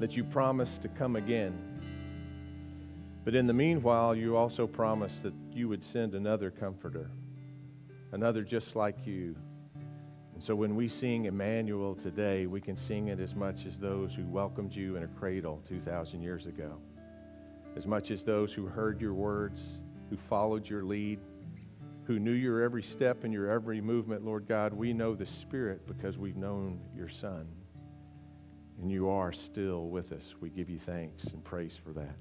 that you promised to come again. But in the meanwhile, you also promised that you would send another comforter, another just like you. And so when we sing Emmanuel today, we can sing it as much as those who welcomed you in a cradle 2,000 years ago, as much as those who heard your words, who followed your lead, who knew your every step and your every movement, Lord God. We know the Spirit because we've known your Son. And you are still with us. We give you thanks and praise for that.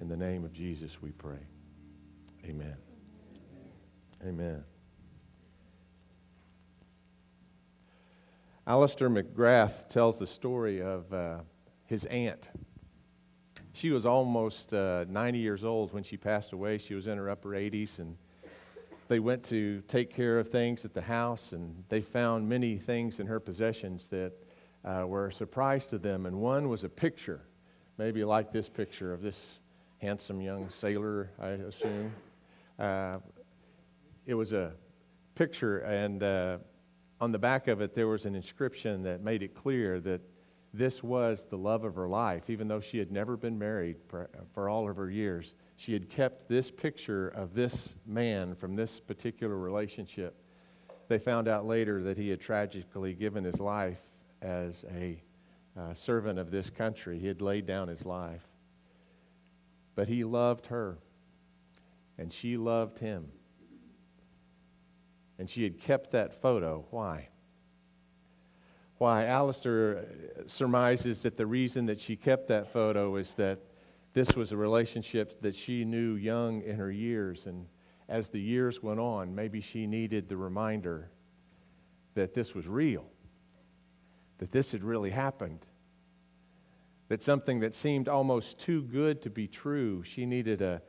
In the name of Jesus, we pray. Amen. Amen. Alister McGrath tells the story of uh, his aunt. She was almost uh, 90 years old when she passed away. She was in her upper 80s, and they went to take care of things at the house, and they found many things in her possessions that uh, were a surprise to them. And one was a picture, maybe like this picture of this handsome young sailor, I assume. Uh, it was a picture, and uh, on the back of it, there was an inscription that made it clear that this was the love of her life, even though she had never been married for, for all of her years. She had kept this picture of this man from this particular relationship. They found out later that he had tragically given his life as a uh, servant of this country. He had laid down his life. But he loved her, and she loved him. And she had kept that photo. Why? Why? Alister surmises that the reason that she kept that photo is that this was a relationship that she knew young in her years. And as the years went on, maybe she needed the reminder that this was real, that this had really happened that something that seemed almost too good to be true, she needed a,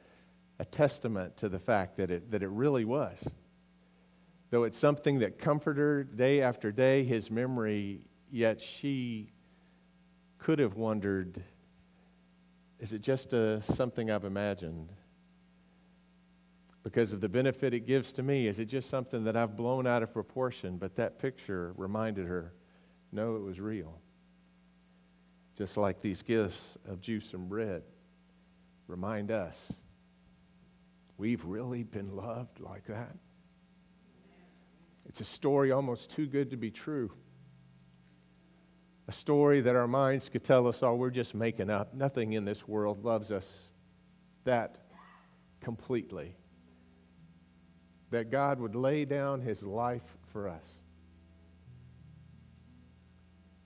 a testament to the fact that it, that it really was. Though it's something that comforted her day after day, his memory, yet she could have wondered is it just a, something I've imagined? Because of the benefit it gives to me, is it just something that I've blown out of proportion? But that picture reminded her no, it was real just like these gifts of juice and bread remind us we've really been loved like that. It's a story almost too good to be true. A story that our minds could tell us, oh, we're just making up. Nothing in this world loves us that completely. That God would lay down his life for us.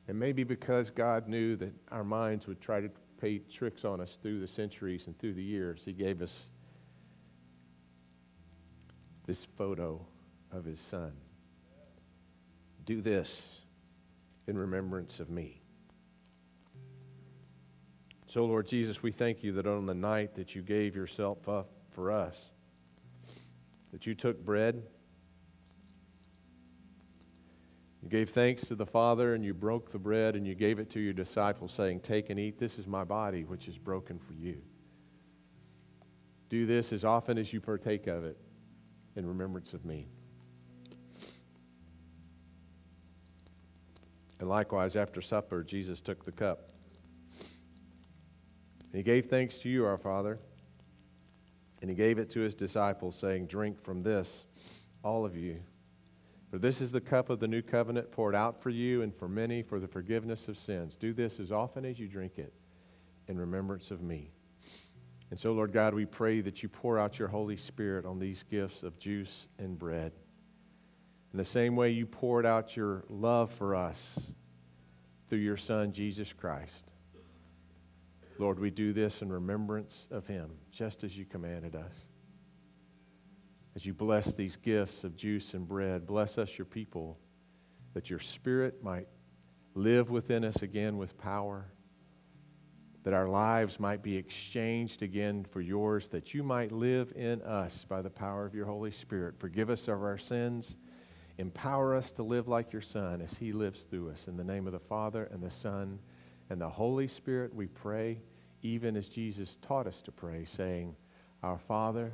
And maybe because God knew that our minds would try to play tricks on us through the centuries and through the years, He gave us this photo of His Son. Do this in remembrance of me. So, Lord Jesus, we thank you that on the night that you gave yourself up for us, that you took bread You gave thanks to the Father, and you broke the bread, and you gave it to your disciples, saying, Take and eat. This is my body, which is broken for you. Do this as often as you partake of it in remembrance of me. And likewise, after supper, Jesus took the cup. And he gave thanks to you, our Father, and he gave it to his disciples, saying, Drink from this, all of you. For this is the cup of the new covenant poured out for you and for many for the forgiveness of sins. Do this as often as you drink it in remembrance of me. And so, Lord God, we pray that you pour out your Holy Spirit on these gifts of juice and bread. In the same way you poured out your love for us through your Son, Jesus Christ. Lord, we do this in remembrance of him, just as you commanded us as you bless these gifts of juice and bread, bless us, your people, that your spirit might live within us again with power, that our lives might be exchanged again for yours, that you might live in us by the power of your Holy Spirit. Forgive us of our sins. Empower us to live like your Son as he lives through us. In the name of the Father and the Son and the Holy Spirit, we pray, even as Jesus taught us to pray, saying, Our Father,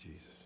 Jesus.